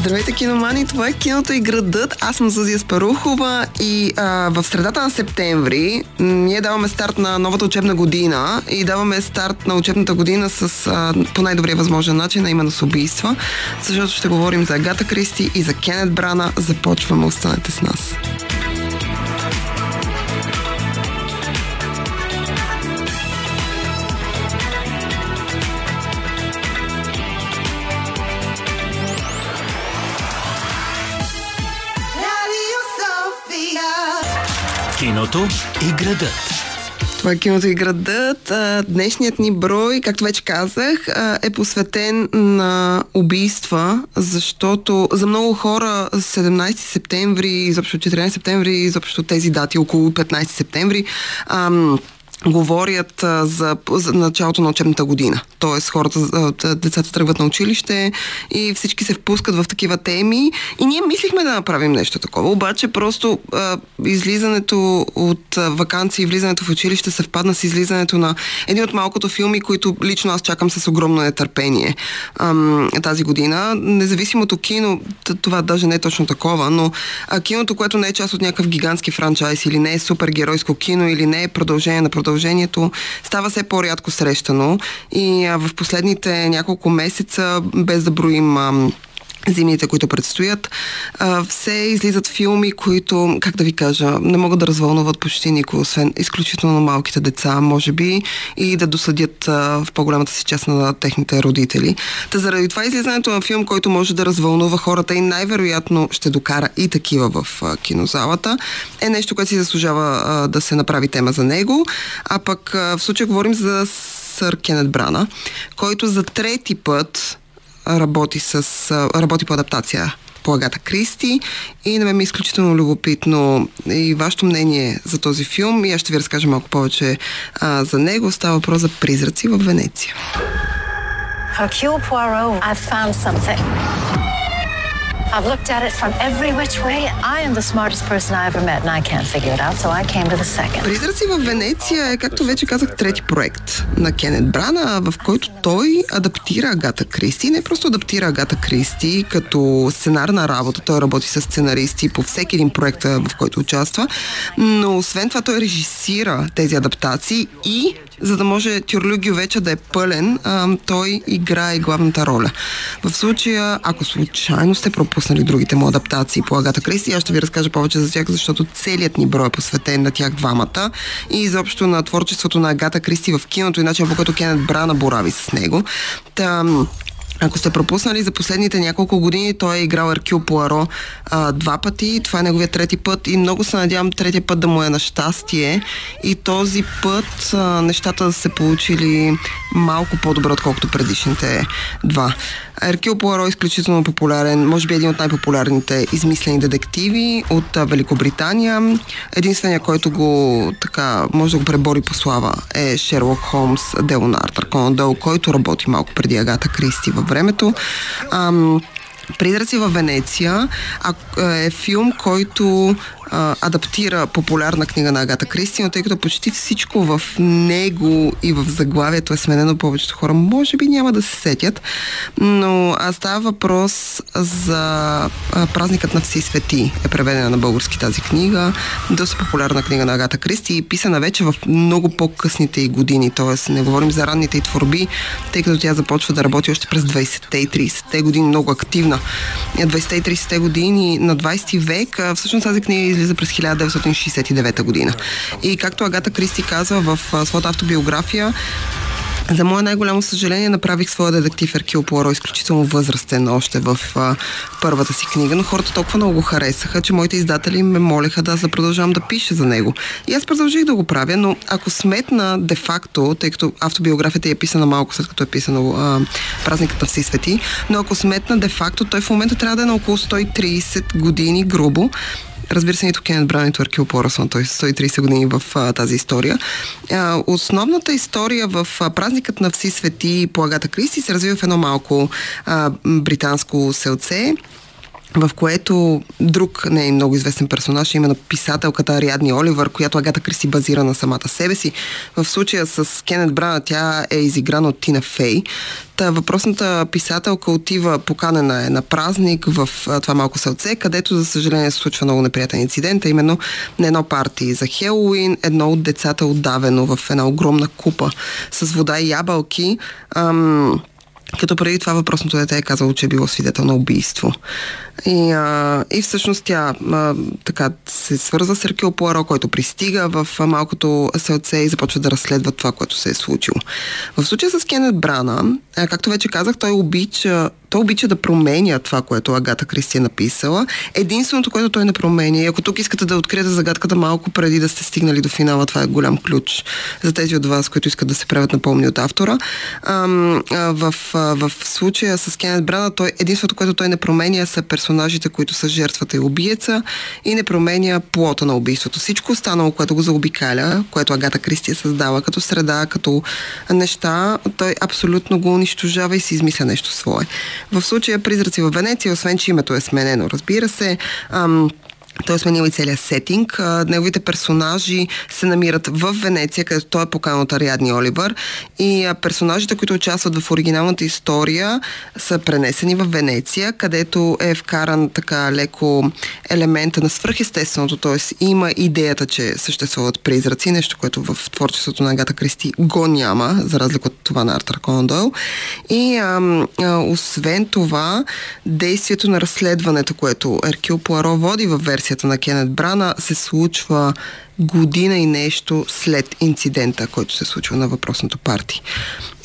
Здравейте, киномани! Това е киното и градът. Аз съм Зузия Спарухова и а, в средата на септември ние даваме старт на новата учебна година и даваме старт на учебната година с а, по най-добрия възможен начин, а именно с убийства, защото ще говорим за Агата Кристи и за Кенет Брана. Започваме, останете с нас. Киното и градът. Това е киното и градът. Днешният ни брой, както вече казах, е посветен на убийства, защото за много хора 17 септември, изобщо 14 септември, изобщо тези дати около 15 септември, ам, говорят а, за, за началото на учебната година. Тоест хората, а, децата тръгват на училище и всички се впускат в такива теми и ние мислихме да направим нещо такова, обаче просто а, излизането от а, вакансии и влизането в училище съвпадна с излизането на един от малкото филми, които лично аз чакам с огромно нетърпение а, тази година. Независимото кино, това даже не е точно такова, но а, киното, което не е част от някакъв гигантски франчайз или не е супергеройско кино или не е продължение на продължение продължението става все по-рядко срещано. И в последните няколко месеца, без да броим зимите, които предстоят, все излизат филми, които, как да ви кажа, не могат да развълнуват почти никой, освен изключително малките деца, може би, и да досъдят в по-голямата си част на техните родители. Та заради това излизането на филм, който може да развълнува хората и най-вероятно ще докара и такива в кинозалата, е нещо, което си заслужава да се направи тема за него. А пък в случая говорим за сър Кенет Брана, който за трети път работи, с, работи по адаптация по Агата Кристи и на мен ми е изключително любопитно и вашето мнение за този филм и аз ще ви разкажа малко повече а, за него. Става въпрос за призраци в Венеция. Hercule Poirot, I've found something. I've looked at it from every which way. I am the smartest person I ever met and I can't figure it out, so I came to the second. Призраци в Венеция е, както вече казах, трети проект на Кенет Брана, в който той адаптира Агата Кристи. Не просто адаптира Агата Кристи като сценарна работа. Той работи с сценаристи по всеки един проект, в който участва, но освен това той режисира тези адаптации и за да може Тюрлюгио вече да е пълен, а, той играе главната роля. В случая, ако случайно сте пропуснали другите му адаптации по Агата Кристи, аз ще ви разкажа повече за тях, защото целият ни брой е посветен на тях двамата и изобщо на творчеството на Агата Кристи в киното и начин по който Кенет Брана борави с него. Там, ако сте пропуснали за последните няколко години, той е играл Еркюл Пуаро а, два пъти. Това е неговия трети път и много се надявам третия път да му е на щастие. И този път а, нещата да се получили малко по-добре, отколкото предишните два. Еркил Пуаро е изключително популярен, може би един от най-популярните измислени детективи от а, Великобритания. Единственият, който го така може да го пребори по слава е Шерлок Холмс, Дело на Артър Конан който работи малко преди Агата Кристи във времето. Ам, Призраци в Венеция е филм, който адаптира популярна книга на Агата Кристи, но тъй като почти всичко в него и в заглавието е сменено, повечето хора може би няма да се сетят, но а става въпрос за а, празникът на Вси свети е преведена на български тази книга, доста популярна книга на Агата Кристи и писана вече в много по-късните и години, т.е. не говорим за ранните и творби, тъй като тя започва да работи още през 20-те и 30-те години, много активна. 20-те и 30-те години на 20 век, всъщност тази книга излиза през 1969 година. И както Агата Кристи казва в своята автобиография, за мое най-голямо съжаление направих своя детектив Еркил Пуаро изключително възрастен още в а, първата си книга, но хората толкова много го харесаха, че моите издатели ме молеха да, да продължавам да пиша за него. И аз продължих да го правя, но ако сметна де-факто, тъй като автобиографията е писана малко след като е писано а, празниката Вси свети, но ако сметна де-факто, той в момента трябва да е на около 130 години грубо, Разбира се, нито Кенет Бран, нито Аркил Поръсон, той 130 години в а, тази история. А, основната история в а, празникът на Вси свети по Агата Кристи се развива в едно малко а, британско селце в което друг не е много известен персонаж, именно писателката Ариадни Оливър, която Агата Кристи базира на самата себе си. В случая с Кенет Брана тя е изиграна от Тина Фей. Та въпросната писателка отива поканена е на празник в това малко селце, където за съжаление се случва много неприятен инцидент, а именно на едно парти за Хелоуин, едно от децата отдавено в една огромна купа с вода и ябълки. Ам, като преди това въпросното дете е казало, че е било свидетел на убийство. И, а, и всъщност тя а, така се свързва с Еркил Пуаро, който пристига в а, малкото селце и започва да разследва това, което се е случило. В случая с Кенет Брана, а, както вече казах, той обича той обича да променя това, което Агата Кристи е написала. Единственото, което той не променя, и ако тук искате да откриете загадката малко преди да сте стигнали до финала, това е голям ключ за тези от вас, които искат да се правят напомни от автора. Ам, а, в, а, в случая с Кенет Брана, той, единственото, което той не променя са персонажите, които са жертвата и убиеца и не променя плота на убийството. Всичко останало, което го заобикаля, което Агата Кристи е създала като среда, като неща, той абсолютно го унищожава и си измисля нещо свое. В случая Призраци в Венеция, освен че името е сменено, разбира се, ам, той е сменил и целият сетинг. Неговите персонажи се намират в Венеция, където той е поканал от Ариадни Оливър. И персонажите, които участват в оригиналната история, са пренесени в Венеция, където е вкаран така леко елемента на свръхестественото, т.е. има идеята, че съществуват призраци, нещо, което в творчеството на Агата Кристи го няма, за разлика от това на Артър Кондол. И а, а, освен това, действието на разследването, което Еркил Пуаро води в версия версията на Кенет Брана се случва година и нещо след инцидента, който се случва на въпросното парти.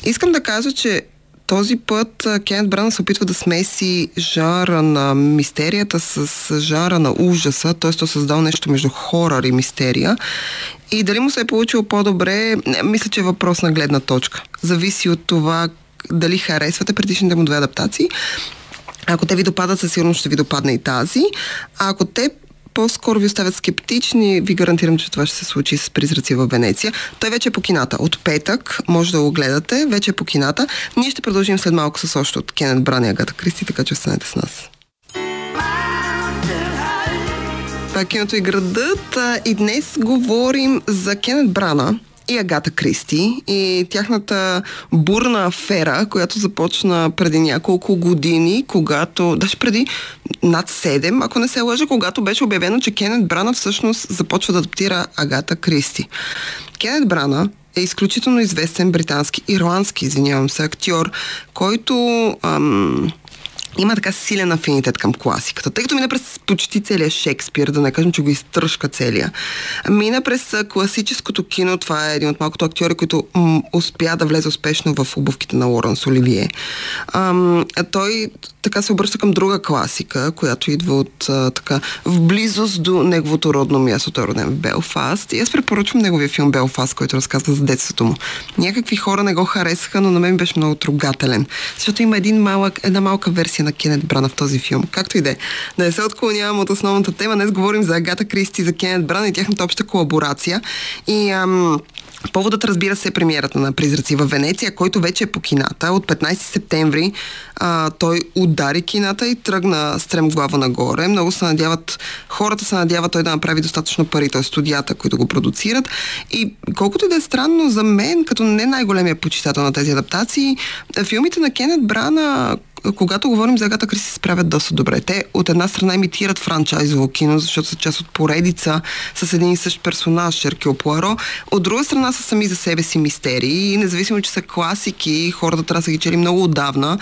Искам да кажа, че този път Кенет Брана се опитва да смеси жара на мистерията с жара на ужаса, т.е. то създал нещо между хорър и мистерия. И дали му се е получило по-добре, не, мисля, че е въпрос на гледна точка. Зависи от това дали харесвате предишните му две адаптации. Ако те ви допадат, със сигурност ще ви допадне и тази. А ако те по-скоро ви оставят скептични. Ви гарантирам, че това ще се случи с призраци в Венеция. Той вече е по кината. От петък може да го гледате. Вече е по кината. Ние ще продължим след малко с още от Кенет Бран и Агата Кристи, така че останете с нас. Това е киното и градът. И днес говорим за Кенет Брана, и Агата Кристи и тяхната бурна афера, която започна преди няколко години, когато, даже преди над 7, ако не се лъжа, когато беше обявено, че Кенет Брана всъщност започва да адаптира Агата Кристи. Кенет Брана е изключително известен британски, ирландски, извинявам се, актьор, който ам, има така силен афинитет към класиката. Тъй като мина през почти целия Шекспир, да не кажем, че го изтръжка целия. Мина през класическото кино, това е един от малкото актьори, които м- успя да влезе успешно в обувките на Лоренс Оливие. Ам, той така се обръща към друга класика, която идва от а, така в близост до неговото родно място. Той е роден в Белфаст. И аз препоръчвам неговия филм Белфаст, който разказва за детството му. Някакви хора не го харесаха, но на мен беше много трогателен. Защото има един малък, една малка версия на Кенет Брана в този филм. Както и да е. Да не се отклонявам от основната тема. Днес говорим за Агата Кристи, за Кенет Брана и тяхната обща колаборация. И ам, Поводът, разбира се, е премиерата на Призраци в Венеция, който вече е по кината. От 15 септември а, той удари кината и тръгна стремглава нагоре. Много се надяват, хората се надяват той да направи достатъчно пари, т.е. студията, които го продуцират. И колкото и да е странно за мен, като не най-големия почитател на тези адаптации, филмите на Кенет Брана, когато говорим за Агата Кристи, се справят доста добре. Те от една страна имитират франчайзово кино, защото са част от поредица с един и същ персонаж, Шеркио Пуаро. От друга страна са сами за себе си мистерии и независимо, че са класики, хората трябва да са ги чели много отдавна.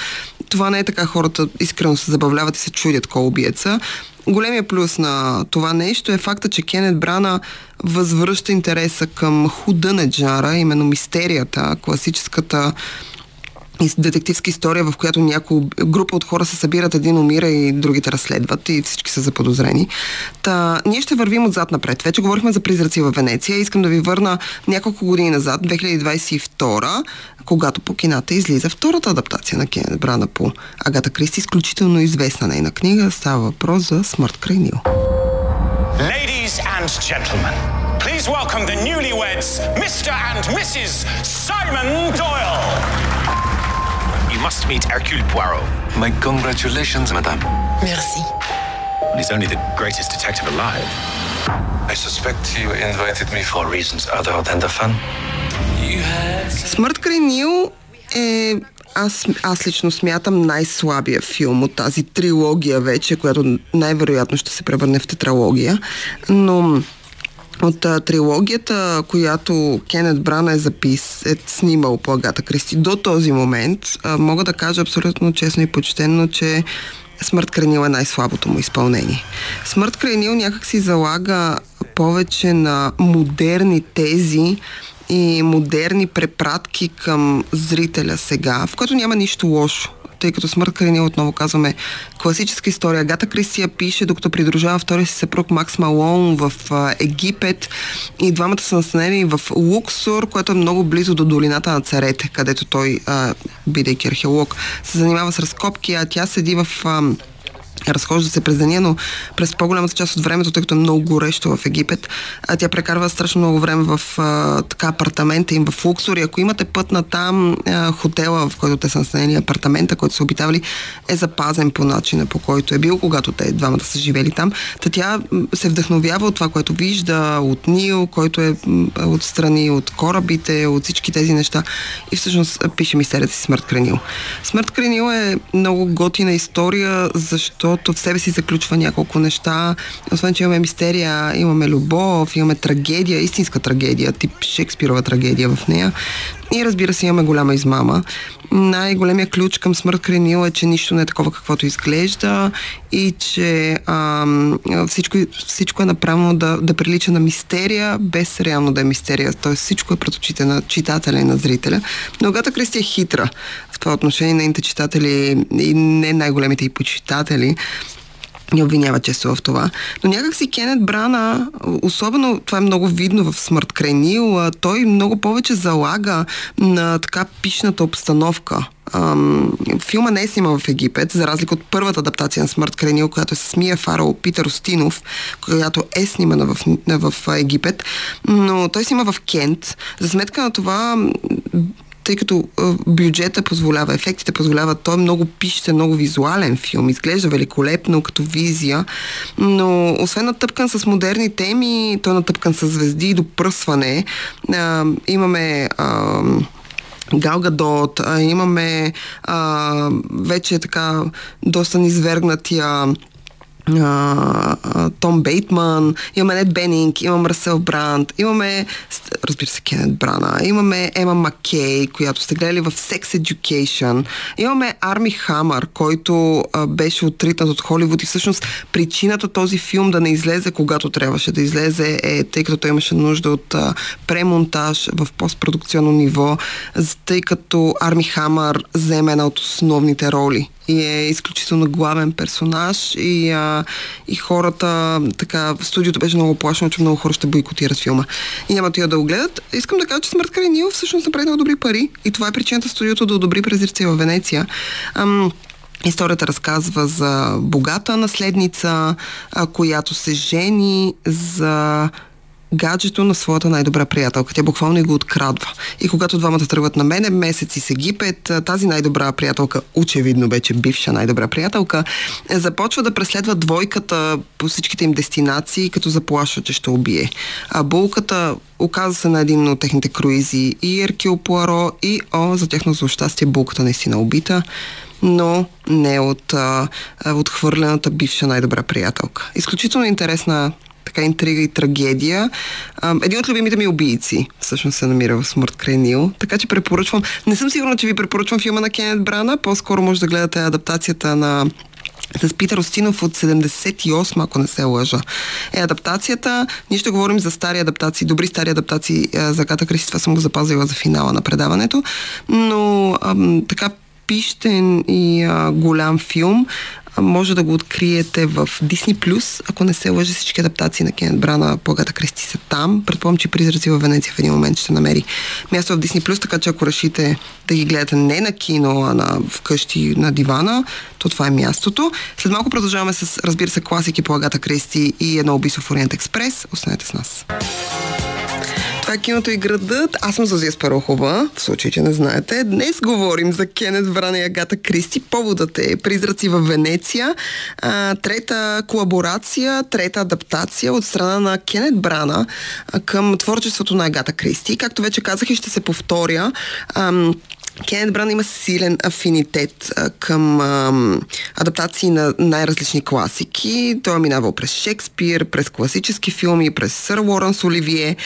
Това не е така, хората искрено се забавляват и се чудят кой убиеца. Големия плюс на това нещо е факта, че Кенет Брана възвръща интереса към худа на джара, именно мистерията, класическата детективска история, в която някои група от хора се събират, един умира и другите разследват и всички са заподозрени. Та, ние ще вървим отзад напред. Вече говорихме за призраци в Венеция. Искам да ви върна няколко години назад, 2022, когато по кината излиза втората адаптация на Брана по Агата Кристи, изключително известна нейна книга. Става въпрос за Смърт край Нил. Ladies and gentlemen, please welcome the newlyweds, Mr. and Mrs. Simon Doyle. must meet Hercule Poirot. My congratulations, madame. Merci. He's only the greatest detective alive. I suspect you invited me for reasons other than the fun. Смърт край Нил е аз, аз лично смятам най-слабия филм от тази трилогия вече, която най-вероятно ще се превърне в тетралогия. Но от а, трилогията, която Кенет Бран е запис, е снимал по Агата Кристи до този момент, а, мога да кажа абсолютно честно и почтенно, че Смърт Кренил е най-слабото му изпълнение. Смърт Кренил някак си залага повече на модерни тези, и модерни препратки към зрителя сега, в което няма нищо лошо тъй като смърт Крени, отново казваме, класическа история. Гата Кристия пише, докато придружава втория си съпруг Макс Малон в Египет и двамата са настанени в Луксор, което е много близо до долината на царете, където той, а, бидейки археолог, се занимава с разкопки, а тя седи в... А, разхожда се през деня, но през по-голямата част от времето, тъй като е много горещо в Египет, тя прекарва страшно много време в а, така апартамента им в Луксор. И ако имате път на там, а, хотела, в който те са настанени, апартамента, който са обитавали, е запазен по начина, по който е бил, когато те двамата са живели там. Та тя се вдъхновява от това, което вижда, от Нил, който е отстрани от корабите, от всички тези неща. И всъщност пише мистерията си Смърт Кренил. Смърт Кренил е много готина история, защо защото в себе си заключва няколко неща. Освен, че имаме мистерия, имаме любов, имаме трагедия, истинска трагедия, тип Шекспирова трагедия в нея. И разбира се, имаме голяма измама. Най-големия ключ към смърт Кренил е, че нищо не е такова каквото изглежда и че ам, всичко, всичко е направено да, да прилича на мистерия, без реално да е мистерия. Тоест всичко е пред очите на читателя и на зрителя. Но Агата Кристи е хитра в това отношение. Нейните читатели и не най-големите и почитатели ни обвинява често в това. Но някак си Кенет Брана, особено това е много видно в Смърт край Нил, той много повече залага на така пишната обстановка. Ам, филма не е снимал в Египет, за разлика от първата адаптация на Смърт край Нил, която е с Мия Фарал, Питър Остинов, която е снимана в, в Египет, но той снима в Кент. За сметка на това тъй като бюджета позволява, ефектите позволяват, той е много пище, много визуален филм, изглежда великолепно като визия, но освен натъпкан с модерни теми, той е натъпкан с звезди и допръсване. А, имаме а, Галга Дот, а, имаме а, вече така доста низвергнатия Том Бейтман, имаме Нед Бенинг, имаме Расел Бранд, имаме, разбира се, Кенет Брана, имаме Ема Маккей, която сте гледали в Sex Education, имаме Арми Хамър, който а, беше отритнат от Холивуд и всъщност причината този филм да не излезе, когато трябваше да излезе, е тъй като той имаше нужда от а, премонтаж в постпродукционно ниво, тъй като Арми Хамър вземе една от основните роли и е изключително главен персонаж и, а, и хората, така, в студиото беше много плашено, че много хора ще бойкотират филма и няма тия да го гледат. Искам да кажа, че Смърт Каренил всъщност направи много добри пари и това е причината студиото да одобри презирци в Венеция. Ам, Историята разказва за богата наследница, а, която се жени за гаджето на своята най-добра приятелка. Тя буквално и го открадва. И когато двамата тръгват на мене, месеци с Египет, тази най-добра приятелка, очевидно вече бивша най-добра приятелка, е, започва да преследва двойката по всичките им дестинации, като заплашва, че ще убие. А булката оказа се на един от техните круизи и Еркил Пуаро и о, за тяхно злощастие булката наистина убита но не от отхвърлената бивша най-добра приятелка. Изключително интересна така интрига и трагедия. Един от любимите ми убийци всъщност се намира в Смърт край Нил, така че препоръчвам. Не съм сигурна, че ви препоръчвам филма на Кенет Брана, по-скоро може да гледате адаптацията на с Питър Остинов от 78, ако не се лъжа. Е адаптацията. Ние ще говорим за стари адаптации, добри стари адаптации за Ката Кристи. Това съм го запазила за финала на предаването. Но ам, така пищен и а, голям филм може да го откриете в Disney+, ако не се лъжи всички адаптации на Кенет Брана, Плагата крести са там. Предполагам, че призраци във Венеция в един момент ще намери място в Disney+, така че ако решите да ги гледате не на кино, а на вкъщи на дивана, то това е мястото. След малко продължаваме с, разбира се, класики по Агата Крести и едно убийство в Ориент Експрес. Останете с нас. Това е киното и градът. Аз съм Зозия Спарохова, в случай, че не знаете. Днес говорим за Кенет Брана и Агата Кристи. Поводът е Призраци в Венеция. А, трета колаборация, трета адаптация от страна на Кенет Брана към творчеството на Агата Кристи. Както вече казах и ще се повторя, ам, Кенет Бран има силен афинитет а, към а, адаптации на най-различни класики. Той е минавал през Шекспир, през класически филми, през Сър Лоренс Оливие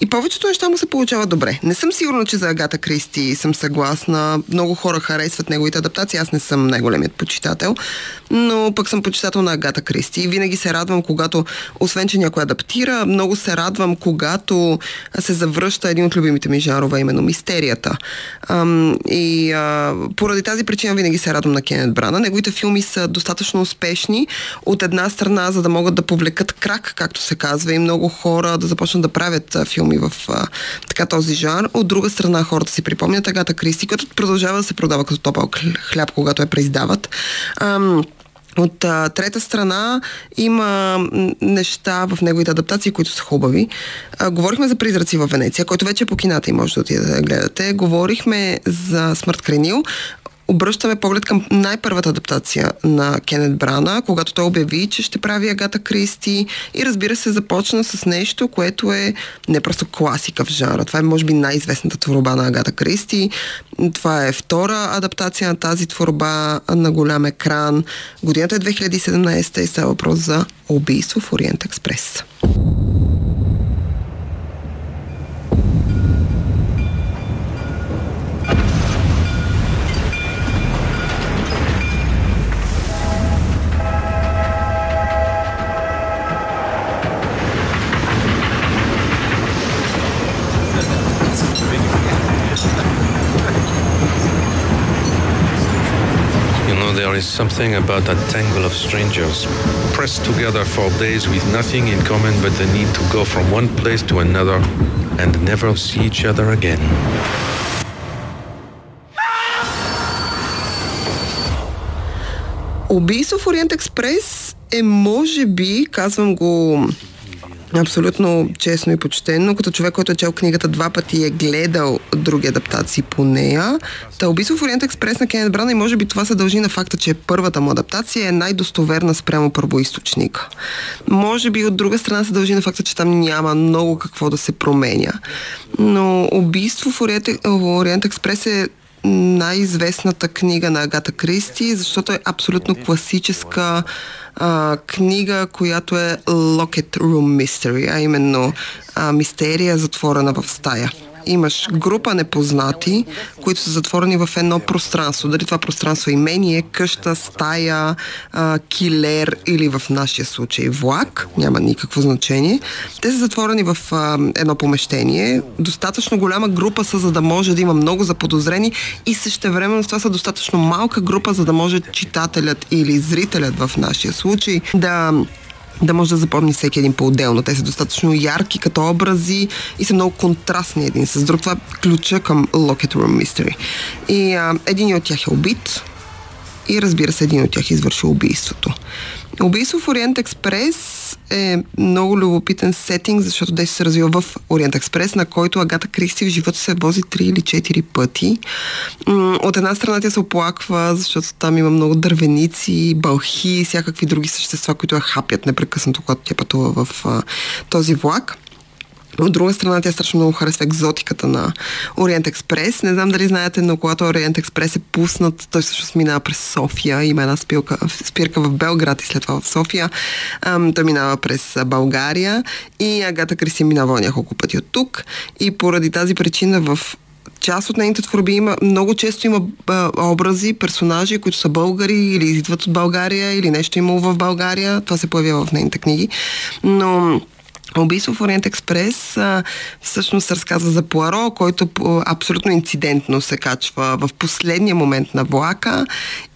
и повечето неща му се получават добре. Не съм сигурна, че за Агата Кристи съм съгласна. Много хора харесват неговите адаптации. Аз не съм най-големият почитател, но пък съм почитател на Агата Кристи и винаги се радвам, когато, освен че някой адаптира, много се радвам, когато се завръща един от любимите ми жарове, именно мистерията. И а, поради тази причина винаги се радвам на Кенет Брана. Неговите филми са достатъчно успешни от една страна, за да могат да повлекат крак, както се казва, и много хора да започнат да правят а, филми в а, така този жар. От друга страна, хората си припомнят Агата Кристи, която продължава да се продава като топъл хляб, когато я преиздават. Ам, от а, трета страна има неща в неговите адаптации, които са хубави. А, говорихме за Призраци в Венеция, който вече е по кината и може да отидете да гледате. Говорихме за Смърт Кренил обръщаме поглед към най-първата адаптация на Кенет Брана, когато той обяви, че ще прави Агата Кристи и разбира се започна с нещо, което е не просто класика в жанра. Това е може би най-известната творба на Агата Кристи. Това е втора адаптация на тази творба на голям екран. Годината е 2017 и става въпрос за убийство в Ориент Експрес. There is something about that tangle of strangers, pressed together for days with nothing in common but the need to go from one place to another and never see each other again. Убийство в Ориент Експрес е, може би, казвам го Абсолютно честно и почтено, като човек, който е чел книгата два пъти и е гледал други адаптации по нея. Та убийство в Ориент Експрес на Кенет Брана и може би това се дължи на факта, че първата му адаптация е най-достоверна спрямо първоисточника. Може би от друга страна се дължи на факта, че там няма много какво да се променя. Но убийство в Ориент, в Ориент Експрес е най-известната книга на Агата Кристи, защото е абсолютно класическа а, книга, която е Locket Room Mystery, а именно а, мистерия затворена в стая имаш група непознати, които са затворени в едно пространство. Дали това пространство е имение, къща, стая, а, килер или в нашия случай влак, няма никакво значение. Те са затворени в а, едно помещение. Достатъчно голяма група са, за да може да има много заподозрени и същевременно това са достатъчно малка група, за да може читателят или зрителят в нашия случай да да може да запомни всеки един по-отделно. Те са достатъчно ярки като образи и са много контрастни един с друг. Това е ключа към Locket Room Mystery. И а, един от тях е убит и разбира се, един от тях е извършил убийството. Убийство в Ориент Експрес е много любопитен сетинг, защото де се развива в Ориент Експрес, на който Агата Кристи в живота се вози 3 или 4 пъти. От една страна тя се оплаква, защото там има много дървеници, бълхи и всякакви други същества, които я хапят непрекъснато, когато тя пътува в а, този влак. От друга страна, тя страшно много харесва екзотиката на Ориент Експрес. Не знам дали знаете, но когато Ориент Експрес е пуснат, той също минава през София. Има една спирка, спирка в Белград и след това в София. Ам, той минава през България и Агата Кристи минава няколко пъти от тук. И поради тази причина в част от нейните творби има, много често има а, образи, персонажи, които са българи или идват от България или нещо имало в България. Това се появява в нейните книги. Но Убийство в Ориент Експрес а, всъщност разказва за Пуаро, който абсолютно инцидентно се качва в последния момент на влака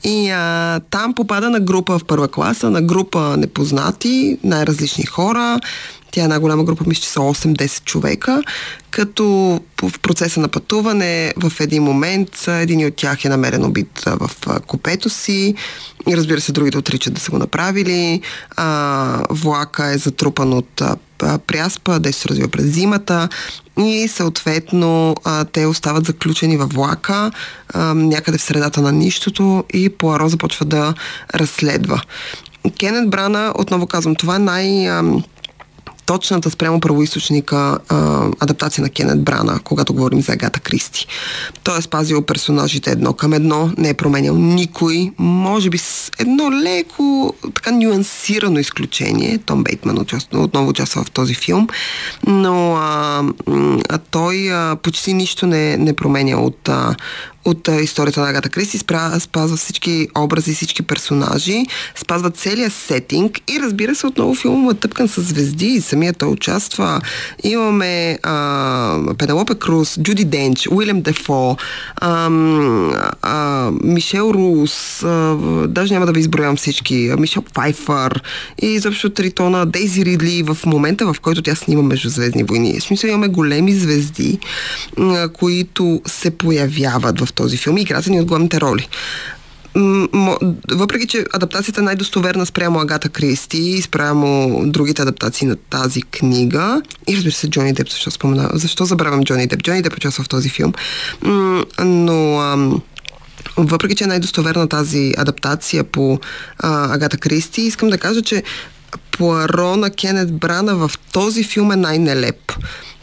и а, там попада на група в първа класа, на група непознати, най-различни хора. Тя е една голяма група, мисля, че са 8-10 човека, като в процеса на пътуване в един момент един от тях е намерен убит в купето си разбира се, другите отричат да са го направили. А, влака е затрупан от пряспа, дето се развива през зимата и съответно а, те остават заключени във влака а, някъде в средата на нищото и Пуаро започва да разследва. Кенет Брана, отново казвам, това е най- точната спрямо правоисточника а, адаптация на Кенет Брана, когато говорим за Агата Кристи. Той е спазил персонажите едно към едно, не е променял никой, може би с едно леко, така нюансирано изключение. Том Бейтман отново участва в този филм, но а, а той а, почти нищо не, не променя от, а, от а, историята на Агата Кристи, спра, спазва всички образи, всички персонажи, спазва целият сетинг и разбира се отново филмът е тъпкан с звезди самия той участва. Имаме а, Пенелопе Круз, Джуди Денч, Уилям Дефо, а, а, Мишел Рус, а, даже няма да ви изброявам всички, Мишел Пайфър и изобщо Тритона, Дейзи Ридли в момента, в който тя снима Междузвездни войни. В смисъл имаме големи звезди, а, които се появяват в този филм и играта ни от главните роли въпреки, че адаптацията е най-достоверна спрямо Агата Кристи и спрямо другите адаптации на тази книга, и разбира се, Джони Деп, защо спомена, защо забравям Джони Деп? Джони Деп участва в този филм, но въпреки, че е най-достоверна тази адаптация по Агата Кристи, искам да кажа, че Пуаро на Кенет Брана в този филм е най-нелеп.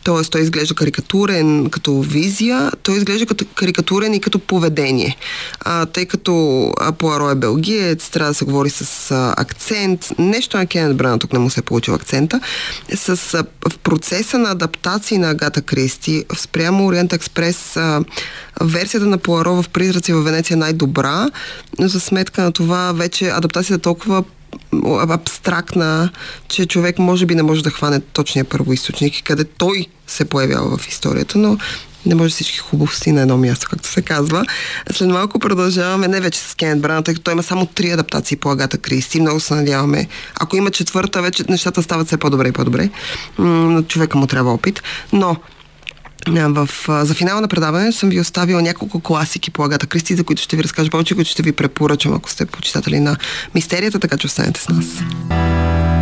Тоест, той изглежда карикатурен като визия, той изглежда като карикатурен и като поведение. А, тъй като Пуаро е белгиец, трябва да се говори с а, акцент. Нещо на Кенет Брана тук не му се е получил акцента. С, а, в процеса на адаптации на Агата Кристи, спрямо Ориент Експрес, а, версията на Пуаро в Призраци в Венеция е най-добра, но за сметка на това вече адаптацията е толкова абстрактна, че човек може би не може да хване точния първоисточник и къде той се появява в историята, но не може всички хубавости на едно място, както се казва. След малко продължаваме, не вече с Кенет Брана, тъй като той има само три адаптации по Агата Кристи. Много се надяваме. Ако има четвърта, вече нещата стават все по-добре и по-добре. На човека му трябва опит. Но в, за финала на предаване съм ви оставила няколко класики по Агата Кристи, за които ще ви разкажа повече, които ще ви препоръчам, ако сте почитатели на мистерията, така че останете с нас.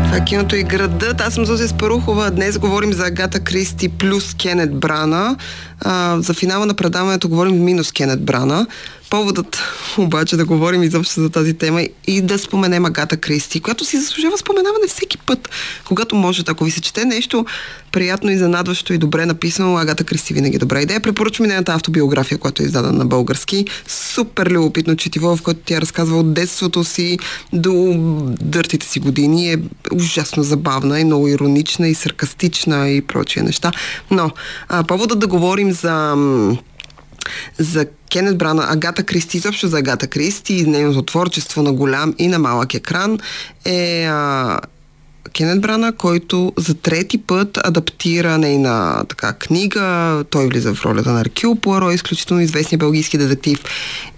Това е киното и градът. Аз съм Зузия Спарухова. Днес говорим за Агата Кристи плюс Кенет Брана. А, за финала на предаването говорим минус Кенет Брана. Поводът обаче да говорим изобщо за тази тема и да споменем Агата Кристи, която си заслужава споменаване всеки път, когато може. Ако ви се чете нещо приятно и занадващо и добре написано, Агата Кристи винаги е добра идея. Препоръчвам и нейната автобиография, която е издадена на български. Супер любопитно четиво, в което тя разказва от детството си до дъртите си години. Е ужасно забавна и много иронична и саркастична и прочие неща. Но а, поводът да говорим за за Кенет Брана, Агата Кристи, изобщо за Агата Кристи и нейното творчество на голям и на малък екран е а, Кенет Брана, който за трети път адаптира нейна така книга. Той влиза в ролята на Аркюл Пуаро, изключително известния белгийски детектив.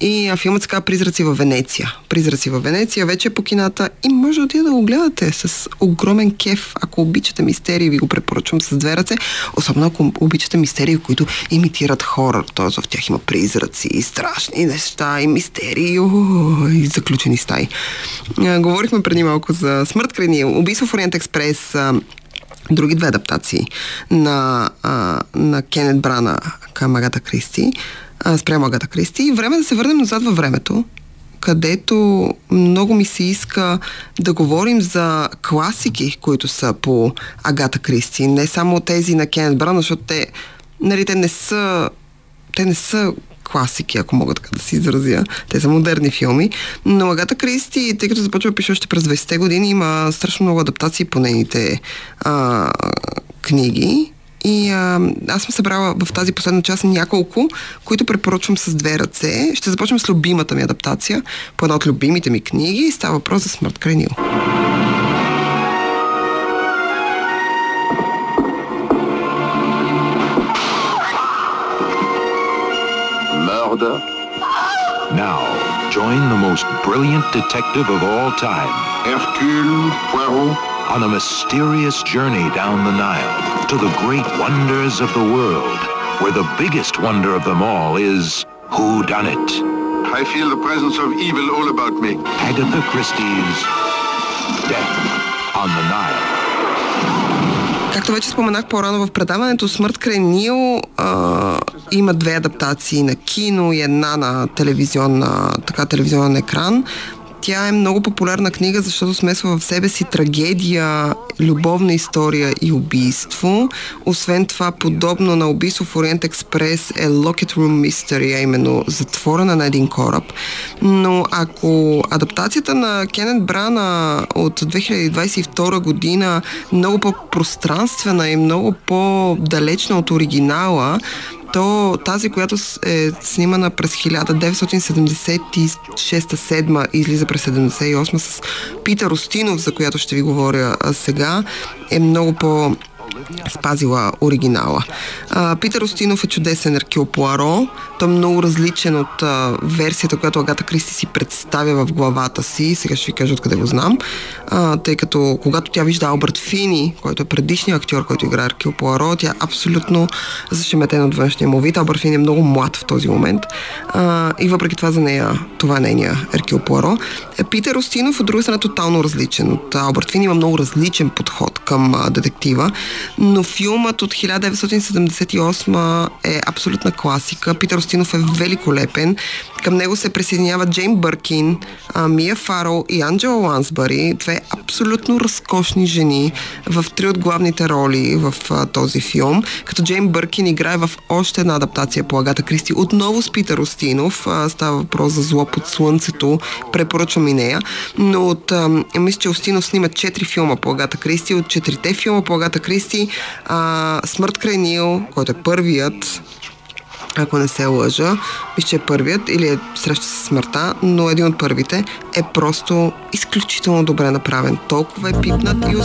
И а, филмът се казва Призраци във Венеция. Призраци във Венеция вече е по кината и може да отида да го гледате с огромен кеф. Ако обичате мистерии, ви го препоръчвам с две ръце. Особено ако обичате мистерии, които имитират хорър. Т.е. в тях има призраци, и страшни неща, и мистерии, и заключени стаи. Говорихме преди малко за смърт край убийство в Ориент Експрес, други две адаптации на, а, на Кенет Брана към Агата Кристи, а, спрямо Агата Кристи. Време да се върнем назад във времето, където много ми се иска да говорим за класики, които са по Агата Кристи. Не само тези на Кенет Брана, защото те, нали, те не са те не са класики, ако мога така да си изразя. Те са модерни филми. Но Агата Кристи, тъй като започва пише още през 20-те години, има страшно много адаптации по нейните а, книги. И а, аз съм събрала в тази последна част няколко, които препоръчвам с две ръце. Ще започнем с любимата ми адаптация по една от любимите ми книги. Става въпрос за Смърт край Нил. Murder. Now, join the most brilliant detective of all time, Hercule Poirot, on a mysterious journey down the Nile to the great wonders of the world, where the biggest wonder of them all is who done it. I feel the presence of evil all about me. Agatha Christie's Death on the Nile. както вече споменах по-рано в предаването, Смърт край Нил а, има две адаптации на кино и една на телевизионна, така, телевизионен екран. Тя е много популярна книга, защото смесва в себе си трагедия, любовна история и убийство. Освен това, подобно на убийство в Ориент Експрес е Locket Room Mystery, а именно затворена на един кораб. Но ако адаптацията на Кенет Брана от 2022 година много по-пространствена и много по-далечна от оригинала, то тази, която е снимана през 1976-7 излиза през 78 с Питър Остинов, за която ще ви говоря сега, е много по спазила оригинала. А, Питър Остинов е чудесен Еркил Пуаро. Той е много различен от а, версията, която Агата Кристи си представя в главата си. Сега ще ви кажа откъде го знам. А, тъй като когато тя вижда Алберт Фини, който е предишният актьор, който играе Еркил Пуаро, тя е абсолютно зашеметена от външния му вид. Алберт Фини е много млад в този момент. А, и въпреки това за нея, това е нейния Еркил Пуаро. Е, Питър Остинов от друга страна е тотално различен от Алберт Фини. Има много различен подход към а, детектива но филмът от 1978 е абсолютна класика. Питър Остинов е великолепен. Към него се присъединяват Джейн Бъркин, Мия Фаро и Анджела Лансбари. Две абсолютно разкошни жени в три от главните роли в този филм. Като Джейн Бъркин играе в още една адаптация по Агата Кристи. Отново с Питър Остинов. Става въпрос за зло под слънцето. Препоръчвам и нея. Но от, мисля, че Остинов снима четири филма по Агата Кристи. От четирите филма по Агата Кристи а, Смърт край Нил, който е първият, ако не се лъжа, мисля, че е първият или е среща с смъртта, но един от първите е просто изключително добре направен. Толкова е пипнат и